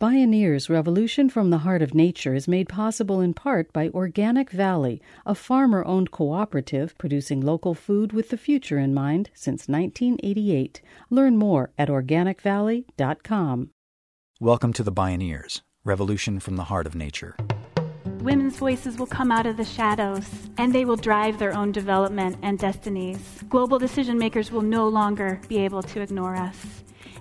Bioneers Revolution from the Heart of Nature is made possible in part by Organic Valley, a farmer owned cooperative producing local food with the future in mind since 1988. Learn more at organicvalley.com. Welcome to the Bioneers Revolution from the Heart of Nature. Women's voices will come out of the shadows and they will drive their own development and destinies. Global decision makers will no longer be able to ignore us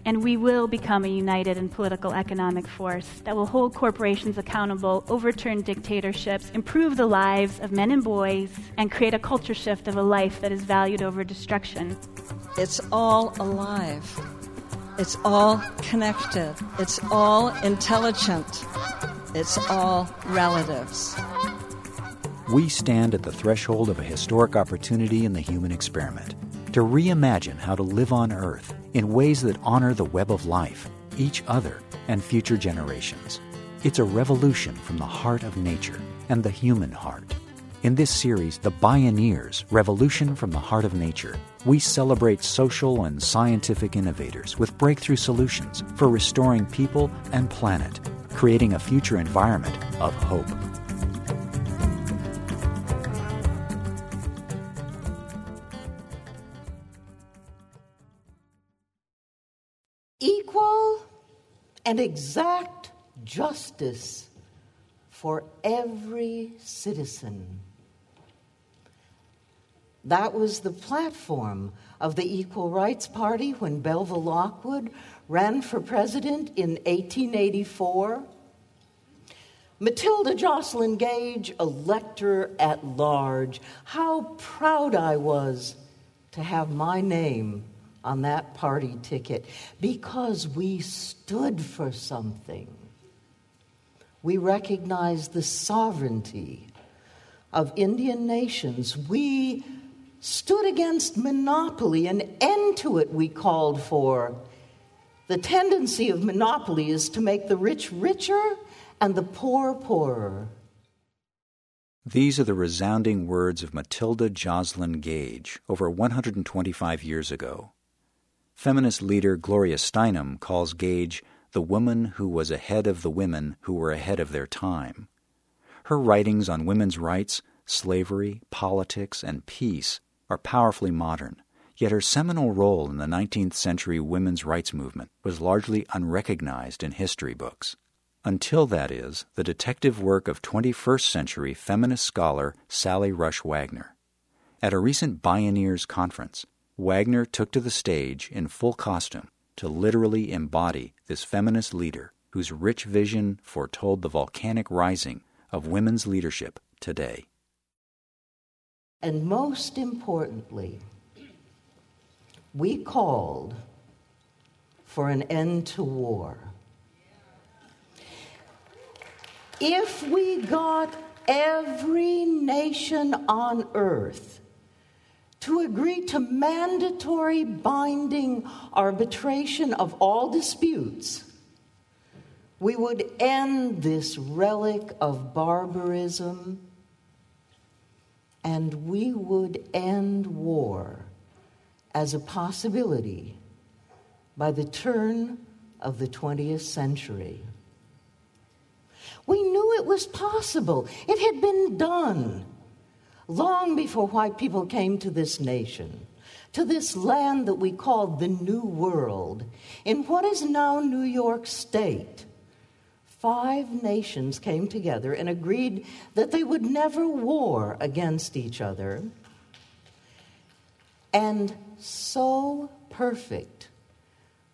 and we will become a united and political economic force that will hold corporations accountable, overturn dictatorships, improve the lives of men and boys, and create a culture shift of a life that is valued over destruction. It's all alive. It's all connected. It's all intelligent. It's all relatives. We stand at the threshold of a historic opportunity in the human experiment to reimagine how to live on Earth in ways that honor the web of life, each other, and future generations. It's a revolution from the heart of nature and the human heart. In this series, The Bioneers Revolution from the Heart of Nature, we celebrate social and scientific innovators with breakthrough solutions for restoring people and planet, creating a future environment of hope. Equal and exact justice for every citizen. That was the platform of the Equal Rights Party when Belva Lockwood ran for president in 1884. Matilda Joslyn Gage, elector at large. How proud I was to have my name on that party ticket because we stood for something. We recognized the sovereignty of Indian nations. We stood against monopoly, an end to it we called for. The tendency of monopoly is to make the rich richer and the poor poorer. These are the resounding words of Matilda Joslyn Gage over 125 years ago. Feminist leader Gloria Steinem calls Gage the woman who was ahead of the women who were ahead of their time. Her writings on women's rights, slavery, politics, and peace are powerfully modern, yet her seminal role in the 19th century women's rights movement was largely unrecognized in history books. Until, that is, the detective work of 21st century feminist scholar Sally Roesch Wagner. At a recent Bioneers conference, Wagner took to the stage in full costume to literally embody this feminist leader whose rich vision foretold the volcanic rising of women's leadership today. And most importantly, we called for an end to war. If we got every nation on earth to agree to mandatory binding arbitration of all disputes, we would end this relic of barbarism and we would end war as a possibility by the turn of the 20th century. We knew it was possible, it had been done long before white people came to this nation, to this land that we called the New World, in what is now New York State, five nations came together and agreed that they would never war against each other. And so perfect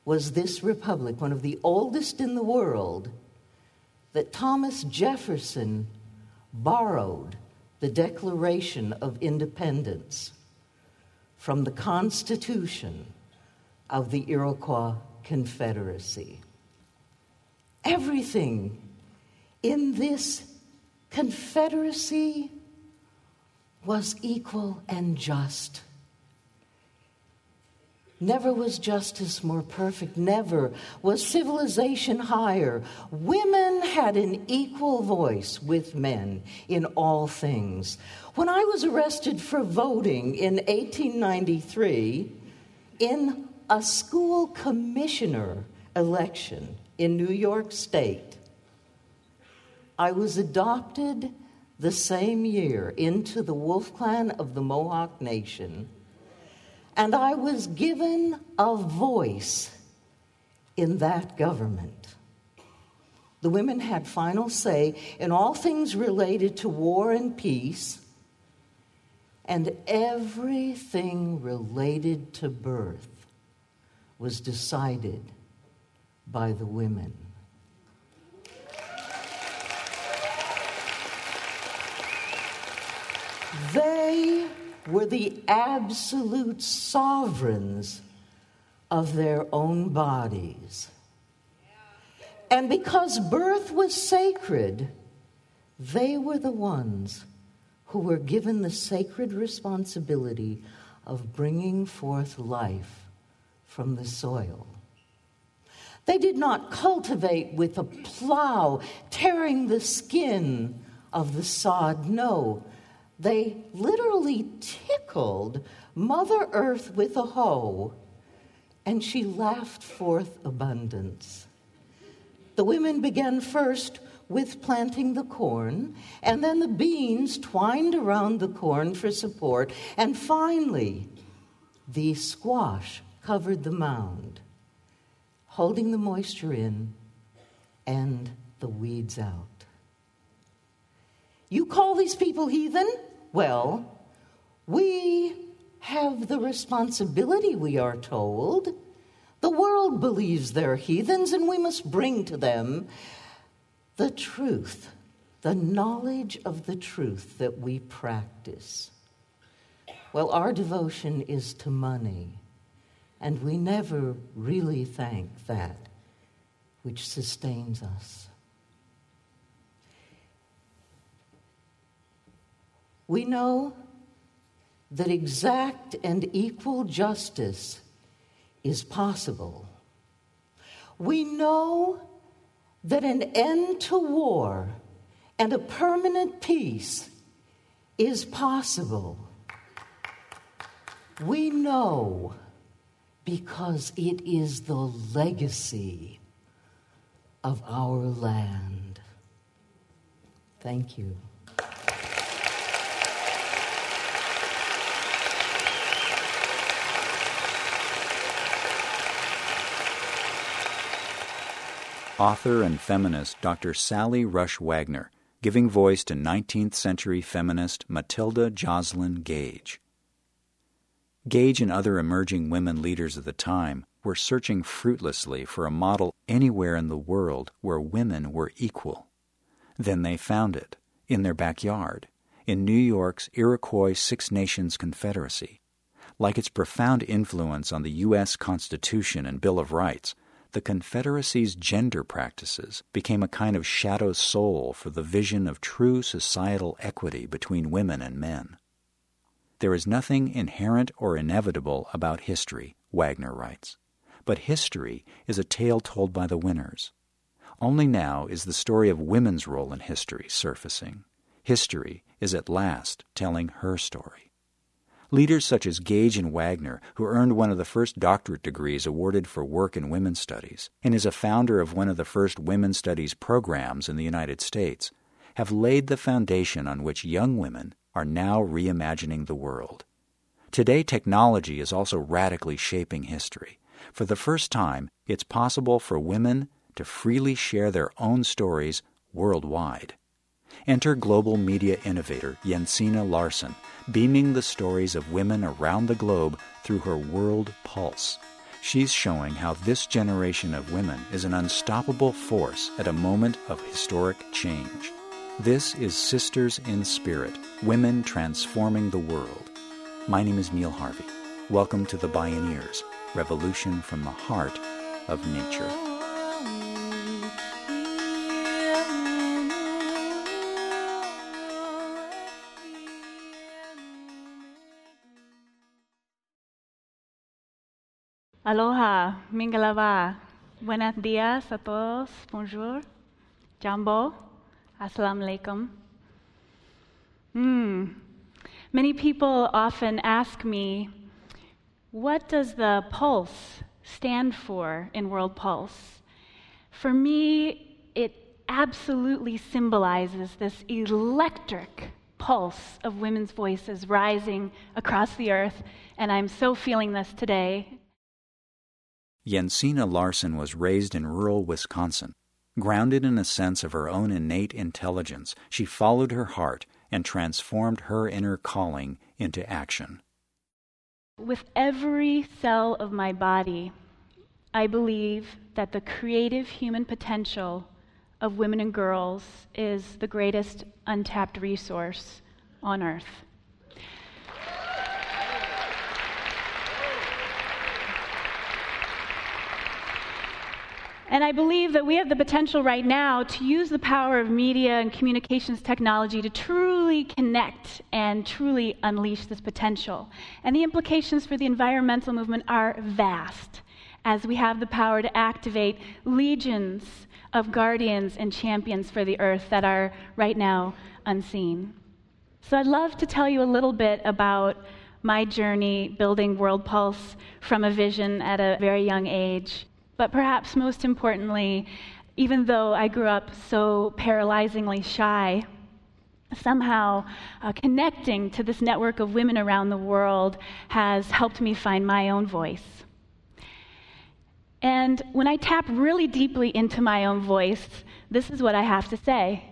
was this republic, one of the oldest in the world, that Thomas Jefferson borrowed the Declaration of Independence from the Constitution of the Iroquois Confederacy. Everything in this confederacy was equal and just. Never was justice more perfect. Never was civilization higher. Women had an equal voice with men in all things. When I was arrested for voting in 1893 in a school commissioner election in New York State. I was adopted the same year into the Wolf Clan of the Mohawk Nation, and I was given a voice in that government. The women had final say in all things related to war and peace, and everything related to birth was decided by the women. They were the absolute sovereigns of their own bodies. And because birth was sacred, they were the ones who were given the sacred responsibility of bringing forth life from the soil. They did not cultivate with a plow, tearing the skin of the sod. No, they literally tickled Mother Earth with a hoe, and she laughed forth abundance. The women began first with planting the corn, and then the beans twined around the corn for support, and finally, the squash covered the mound, holding the moisture in and the weeds out. You call these people heathen? Well, we have the responsibility, we are told, the world believes they're heathens, and we must bring to them the truth, the knowledge of the truth that we practice. Well, our devotion is to money, and we never really thank that which sustains us. We know that exact and equal justice is possible. We know that an end to war and a permanent peace is possible. We know because it is the legacy of our land. Thank you. Author and feminist Dr. Sally Roesch Wagner, giving voice to 19th century feminist Matilda Joslyn Gage. Gage and other emerging women leaders of the time were searching fruitlessly for a model anywhere in the world where women were equal. Then they found it, in their backyard, in New York's Iroquois Six Nations Confederacy. Like its profound influence on the U.S. Constitution and Bill of Rights, the Confederacy's gender practices became a kind of shadow soul for the vision of true societal equity between women and men. There is nothing inherent or inevitable about history, Wagner writes, but history is a tale told by the winners. Only now is the story of women's role in history surfacing. History is at last telling her story. Leaders such as Gage and Wagner, who earned one of the first doctorate degrees awarded for work in women's studies, and is a founder of one of the first women's studies programs in the United States, have laid the foundation on which young women are now reimagining the world. Today, technology is also radically shaping history. For the first time, it's possible for women to freely share their own stories worldwide. Enter global media innovator Jensine Larson, beaming the stories of women around the globe through her World Pulse. She's showing how this generation of women is an unstoppable force at a moment of historic change. This is Sisters in Spirit Women Transforming the World. My name is Neil Harvey. Welcome to the Bioneers Revolution from the Heart of Nature. Aloha, Mingalava. Buenos días a todos. Bonjour. Jambo. Assalamu alaikum. Mm. Many people often ask me, what does the pulse stand for in World Pulse? For me, it absolutely symbolizes this electric pulse of women's voices rising across the earth, and I'm so feeling this today. Jensine Larson was raised in rural Wisconsin. Grounded in a sense of her own innate intelligence, she followed her heart and transformed her inner calling into action. With every cell of my body, I believe that the creative human potential of women and girls is the greatest untapped resource on earth. And I believe that we have the potential right now to use the power of media and communications technology to truly connect and truly unleash this potential. And the implications for the environmental movement are vast as we have the power to activate legions of guardians and champions for the earth that are right now unseen. So I'd love to tell you a little bit about my journey building World Pulse from a vision at a very young age. But perhaps most importantly, even though I grew up so paralyzingly shy, somehow uh, connecting to this network of women around the world has helped me find my own voice. And when I tap really deeply into my own voice, this is what I have to say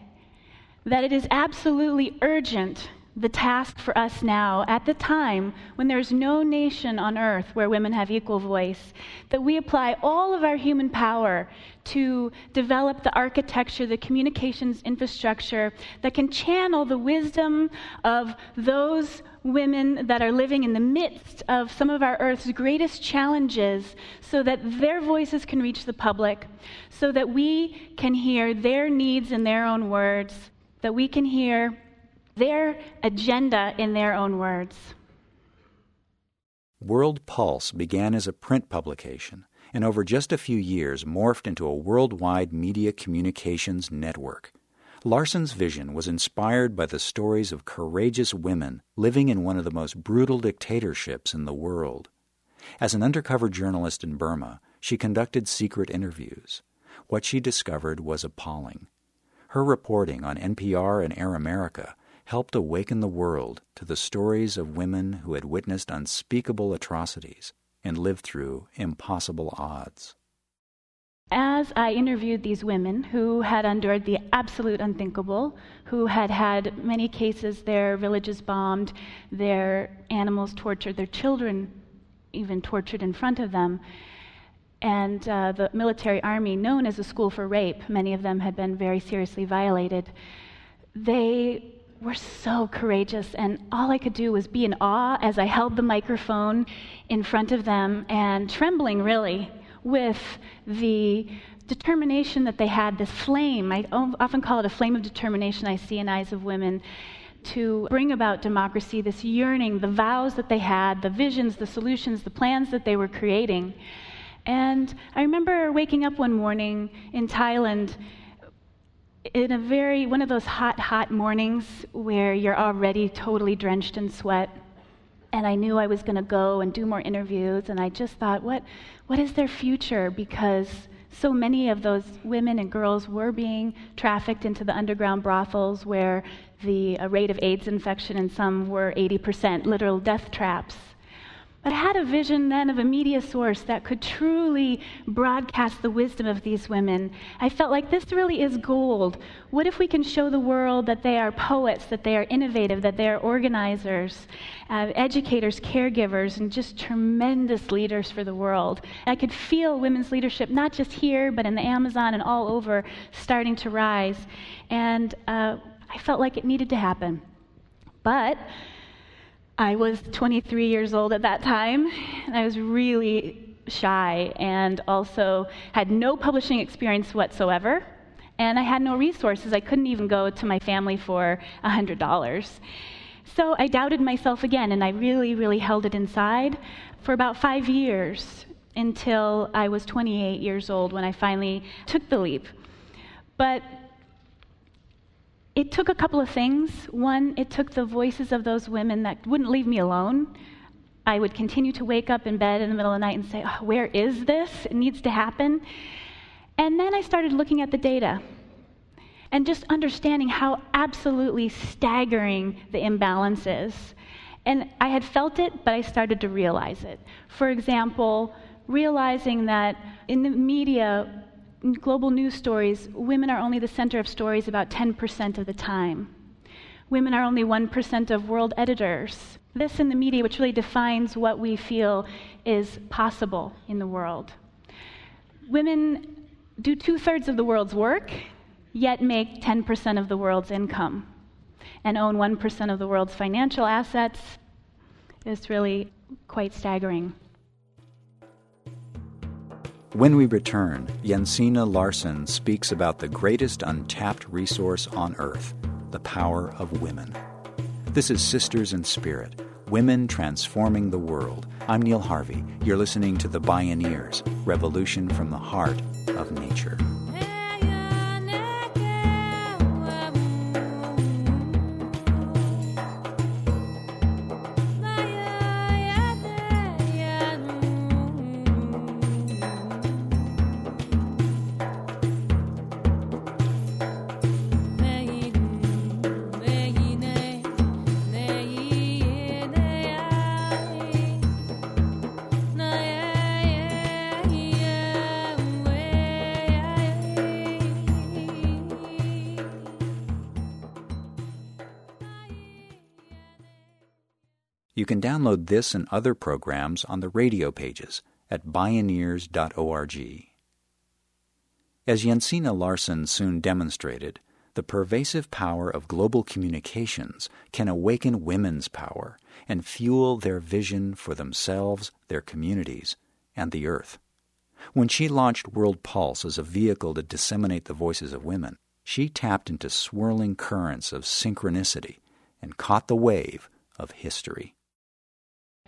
that it is absolutely urgent the task for us now, at the time when there's no nation on earth where women have equal voice, that we apply all of our human power to develop the architecture, the communications infrastructure that can channel the wisdom of those women that are living in the midst of some of our Earth's greatest challenges so that their voices can reach the public, so that we can hear their needs in their own words, that we can hear their agenda in their own words. World Pulse began as a print publication and over just a few years morphed into a worldwide media communications network. Larson's vision was inspired by the stories of courageous women living in one of the most brutal dictatorships in the world. As an undercover journalist in Burma, she conducted secret interviews. What she discovered was appalling. Her reporting on NPR and Air America helped awaken the world to the stories of women who had witnessed unspeakable atrocities and lived through impossible odds. As I interviewed these women who had endured the absolute unthinkable, who had had many cases their villages bombed, their animals tortured, their children even tortured in front of them, and uh, the military army, known as a school for rape, many of them had been very seriously violated. They were so courageous, and all I could do was be in awe as I held the microphone in front of them and trembling really with the determination that they had, this flame. I often call it a flame of determination I see in eyes of women to bring about democracy, this yearning, the vows that they had, the visions, the solutions, the plans that they were creating. And I remember waking up one morning in Thailand in a very one of those hot hot mornings where you're already totally drenched in sweat and i knew i was going to go and do more interviews and i just thought what what is their future? Because so many of those women and girls were being trafficked into the underground brothels where the uh, rate of aids infection in some were 80% literal death traps but had a vision then of a media source that could truly broadcast the wisdom of these women. I felt like this really is gold. What if we can show the world that they are poets, that they are innovative, that they are organizers, uh, educators, caregivers, and just tremendous leaders for the world? I could feel women's leadership, not just here, but in the Amazon and all over, starting to rise. And uh, I felt like it needed to happen. But I was 23 years old at that time, and I was really shy and also had no publishing experience whatsoever. And I had no resources. I couldn't even go to my family for $100. So I doubted myself again, and I really, really held it inside for about five years until I was 28 years old when I finally took the leap. But it took a couple of things. One, it took the voices of those women that wouldn't leave me alone. I would continue to wake up in bed in the middle of the night and say, oh, Where is this? It needs to happen. And then I started looking at the data and just understanding how absolutely staggering the imbalance is. And I had felt it, but I started to realize it. For example, realizing that in the media, global news stories, women are only the center of stories about 10% of the time. Women are only 1% of world editors. This in the media, which really defines what we feel is possible in the world. Women do two thirds of the world's work, yet make 10% of the world's income and own 1% of the world's financial assets. It's really quite staggering. When we return, Jensine Larson speaks about the greatest untapped resource on earth the power of women. This is Sisters in Spirit Women Transforming the World. I'm Neil Harvey. You're listening to The Bioneers Revolution from the Heart of Nature. Can download this and other programs on the radio pages at bioneers.org. As Jensine Larson soon demonstrated, the pervasive power of global communications can awaken women's power and fuel their vision for themselves, their communities, and the earth. When she launched World Pulse as a vehicle to disseminate the voices of women, she tapped into swirling currents of synchronicity and caught the wave of history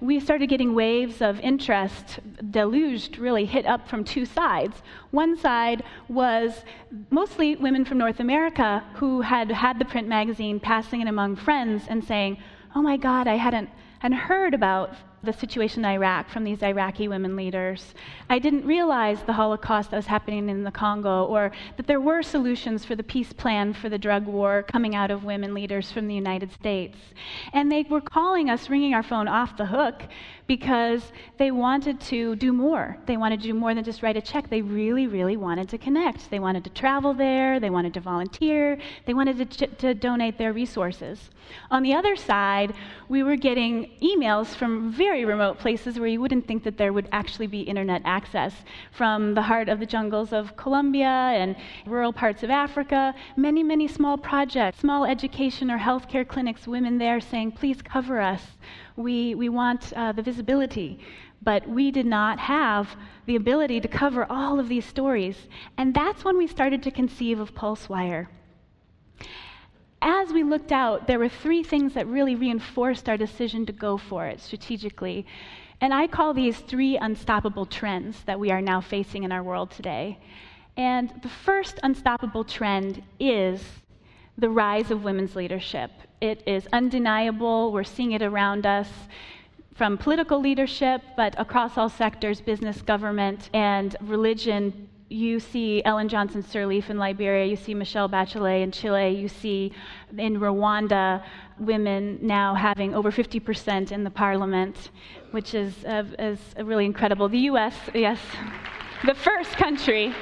we started getting waves of interest, deluged, really hit up from two sides. One side was mostly women from North America who had had the print magazine, passing it among friends and saying, Oh my God, I hadn't, hadn't heard about the situation in Iraq from these Iraqi women leaders. I didn't realize the Holocaust that was happening in the Congo, or that there were solutions for the peace plan for the drug war coming out of women leaders from the United States. And they were calling us, ringing our phone off the hook, because they wanted to do more. They wanted to do more than just write a check. They really, really wanted to connect. They wanted to travel there, they wanted to volunteer, they wanted to, to donate their resources. On the other side, we were getting emails from very remote places where you wouldn't think that there would actually be internet access, from the heart of the jungles of Colombia and rural parts of Africa. Many, many small projects, small education or healthcare clinics, women there saying, please cover us. We, we want uh, the visibility. But we did not have the ability to cover all of these stories. And that's when we started to conceive of PulseWire as we looked out, there were three things that really reinforced our decision to go for it strategically. And I call these three unstoppable trends that we are now facing in our world today. And the first unstoppable trend is the rise of women's leadership. It is undeniable, we're seeing it around us from political leadership, but across all sectors business, government, and religion you see Ellen Johnson Sirleaf in Liberia, you see Michelle Bachelet in Chile, you see in Rwanda women now having over 50% in the parliament, which is, uh, is really incredible. The US, yes, the first country,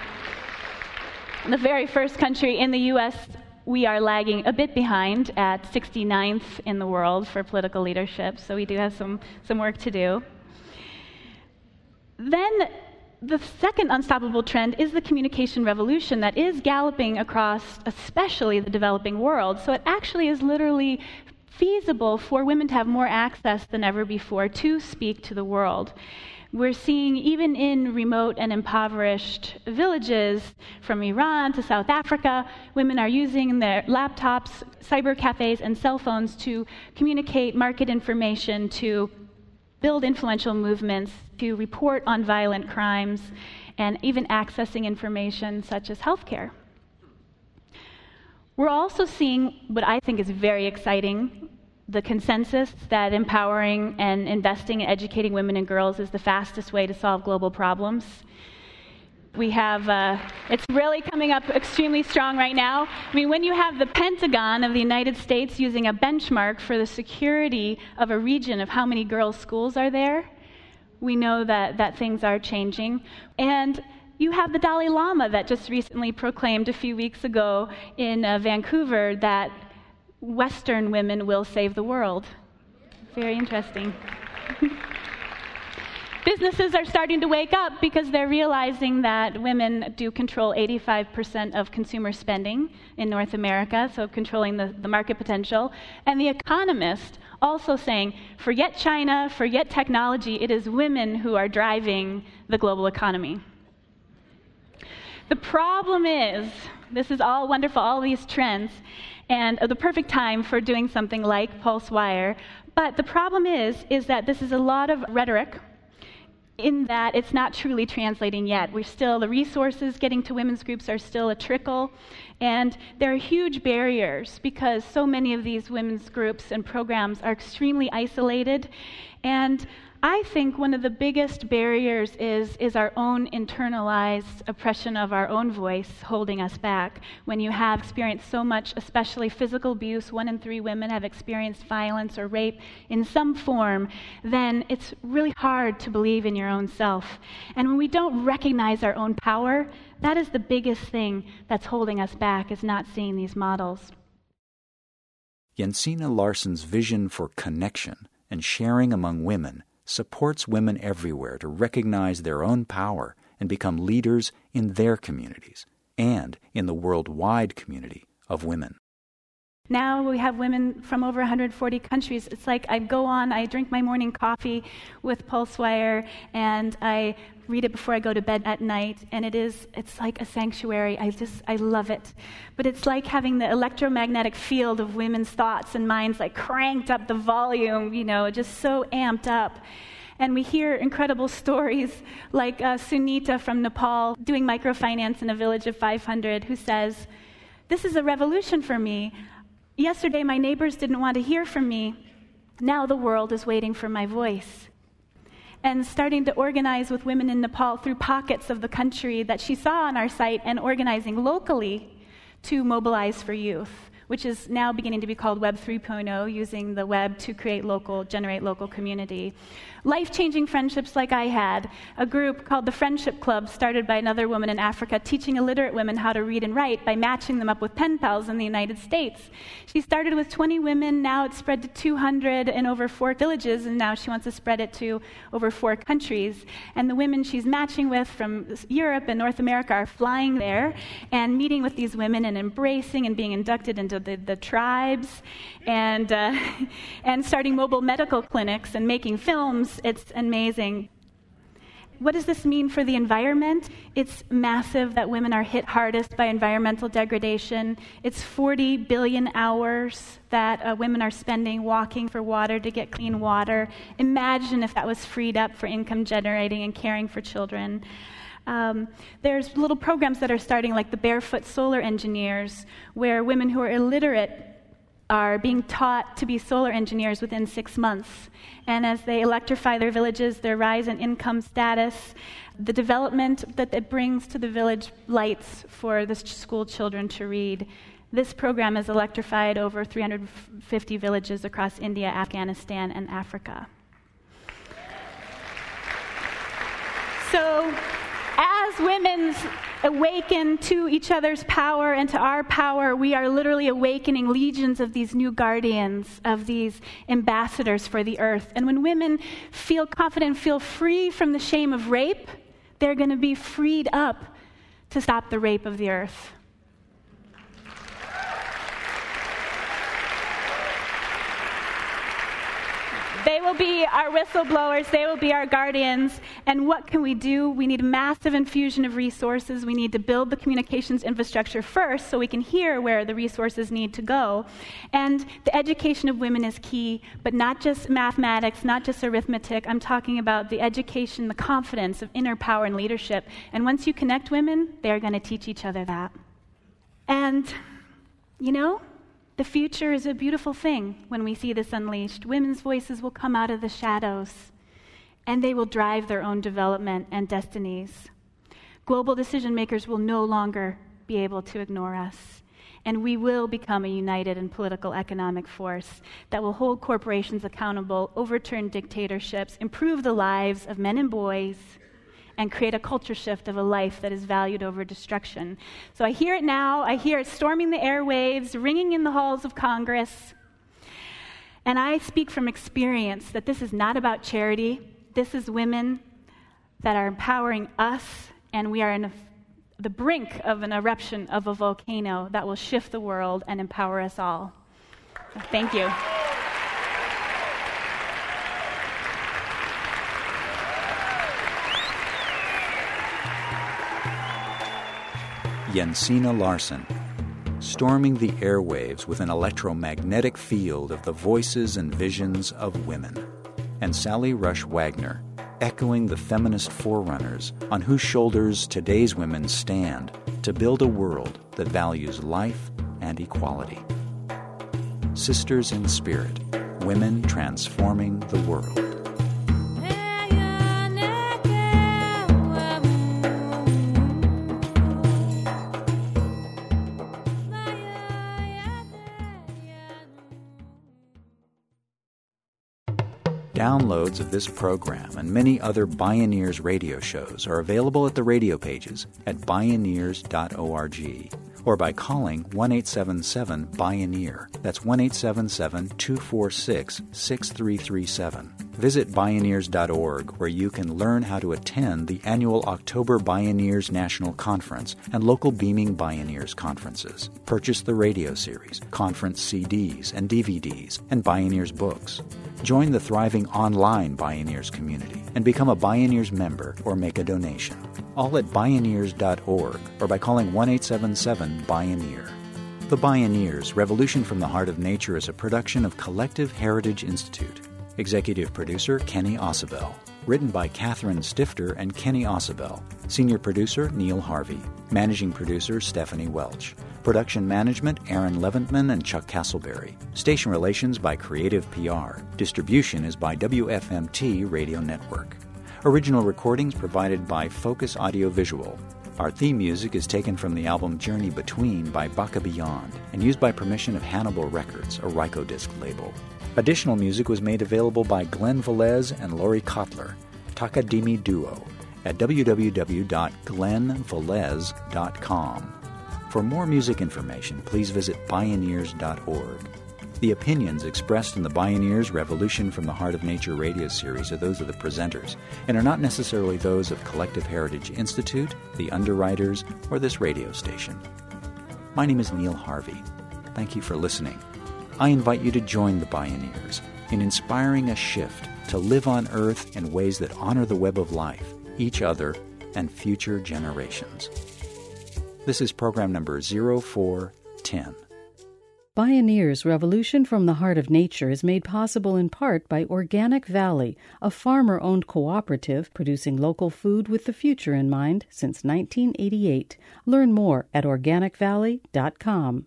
the very first country in the US, we are lagging a bit behind at 69th in the world for political leadership, so we do have some, some work to do. Then the second unstoppable trend is the communication revolution that is galloping across, especially the developing world. So it actually is literally feasible for women to have more access than ever before to speak to the world. We're seeing, even in remote and impoverished villages from Iran to South Africa, women are using their laptops, cyber cafes, and cell phones to communicate market information, to build influential movements, to report on violent crimes, and even accessing information such as healthcare. We're also seeing what I think is very exciting the consensus that empowering and investing in educating women and girls is the fastest way to solve global problems. We have, uh, it's really coming up extremely strong right now. I mean, when you have the Pentagon of the United States using a benchmark for the security of a region of how many girls' schools are there, we know that, that things are changing. And you have the Dalai Lama that just recently proclaimed a few weeks ago in uh, Vancouver that Western women will save the world. Very interesting. Businesses are starting to wake up because they're realizing that women do control 85% of consumer spending in North America, so controlling the, the market potential. And The Economist also saying, forget China, forget technology, it is women who are driving the global economy. The problem is, this is all wonderful, all these trends, and the perfect time for doing something like PulseWire. But the problem is, is that this is a lot of rhetoric in that it's not truly translating yet. We're still, the resources getting to women's groups are still a trickle, and there are huge barriers because so many of these women's groups and programs are extremely isolated. And I think one of the biggest barriers is, is our own internalized oppression of our own voice holding us back. When you have experienced so much, especially physical abuse, one in three women have experienced violence or rape in some form, then it's really hard to believe in your own self. And when we don't recognize our own power, that is the biggest thing that's holding us back, is not seeing these models. Jensine Larson's vision for connection and sharing among women supports women everywhere to recognize their own power and become leaders in their communities and in the worldwide community of women. Now we have women from over 140 countries. It's like I go on, I drink my morning coffee with PulseWire, and I read it before I go to bed at night, and it is, it's like a sanctuary. I just, I love it. But it's like having the electromagnetic field of women's thoughts and minds like cranked up the volume, you know, just so amped up. And we hear incredible stories like uh, Sunita from Nepal doing microfinance in a village of 500 who says, This is a revolution for me. Yesterday, my neighbors didn't want to hear from me. Now the world is waiting for my voice. And starting to organize with women in Nepal through pockets of the country that she saw on our site and organizing locally to mobilize for youth which is now beginning to be called Web 3.0, using the web to create local, generate local community. Life changing friendships like I had, a group called the Friendship Club, started by another woman in Africa, teaching illiterate women how to read and write by matching them up with pen pals in the United States. She started with 20 women, now it's spread to 200 in over four villages, and now she wants to spread it to over four countries. And the women she's matching with from Europe and North America are flying there and meeting with these women and embracing and being inducted into the, the tribes and, uh, and starting mobile medical clinics and making films. It's amazing. What does this mean for the environment? It's massive that women are hit hardest by environmental degradation. It's 40 billion hours that uh, women are spending walking for water to get clean water. Imagine if that was freed up for income generating and caring for children. Um, there's little programs that are starting, like the Barefoot Solar Engineers, where women who are illiterate are being taught to be solar engineers within six months. And as they electrify their villages, their rise in income status, the development that it brings to the village lights for the school children to read. This program has electrified over 350 villages across India, Afghanistan, and Africa. So, as women awaken to each other's power and to our power, we are literally awakening legions of these new guardians, of these ambassadors for the earth. And when women feel confident, feel free from the shame of rape, they're going to be freed up to stop the rape of the earth. They will be our whistleblowers, they will be our guardians. And what can we do? We need a massive infusion of resources. We need to build the communications infrastructure first so we can hear where the resources need to go. And the education of women is key, but not just mathematics, not just arithmetic. I'm talking about the education, the confidence of inner power and leadership. And once you connect women, they're going to teach each other that. And, you know, the future is a beautiful thing when we see this unleashed. Women's voices will come out of the shadows and they will drive their own development and destinies. Global decision makers will no longer be able to ignore us. And we will become a united and political economic force that will hold corporations accountable, overturn dictatorships, improve the lives of men and boys, and create a culture shift of a life that is valued over destruction. So I hear it now. I hear it storming the airwaves, ringing in the halls of Congress. And I speak from experience that this is not about charity. This is women that are empowering us, and we are in a, the brink of an eruption of a volcano that will shift the world and empower us all. Thank you. Jensine Larson, storming the airwaves with an electromagnetic field of the voices and visions of women, and Sally Roesch Wagner, echoing the feminist forerunners on whose shoulders today's women stand to build a world that values life and equality. Sisters in Spirit, women transforming the world. Downloads of this program and many other Bioneers radio shows are available at the radio pages at bioneers.org or by calling 1 877 Bioneer. That's 1 877 246 6337. Visit Bioneers.org where you can learn how to attend the annual October Bioneers National Conference and local Beaming Bioneers conferences. Purchase the radio series, conference CDs and DVDs, and Bioneers books. Join the thriving online Bioneers community and become a Bioneers member or make a donation. All at Bioneers.org or by calling 1 877 Bioneer. The Bioneers Revolution from the Heart of Nature is a production of Collective Heritage Institute. Executive producer Kenny Ausubel. Written by Catherine Stifter and Kenny Ausubel. Senior producer Neil Harvey. Managing producer Stephanie Welch. Production management Aaron Leventman and Chuck Castleberry. Station relations by Creative PR. Distribution is by WFMT Radio Network. Original recordings provided by Focus Audio Visual. Our theme music is taken from the album Journey Between by Baka Beyond and used by permission of Hannibal Records, a Rykodisc label. Additional music was made available by Glen Velez and Loire Cotler, Takadimi Duo, at www.glenvelez.com. For more music information, please visit Bioneers.org. The opinions expressed in the Bioneers Revolution from the Heart of Nature radio series are those of the presenters and are not necessarily those of Collective Heritage Institute, the underwriters, or this radio station. My name is Neil Harvey. Thank you for listening. I invite you to join the Bioneers in inspiring a shift to live on Earth in ways that honor the web of life, each other, and future generations. This is program number 0410. Bioneers Revolution from the Heart of Nature is made possible in part by Organic Valley, a farmer owned cooperative producing local food with the future in mind since 1988. Learn more at organicvalley.com.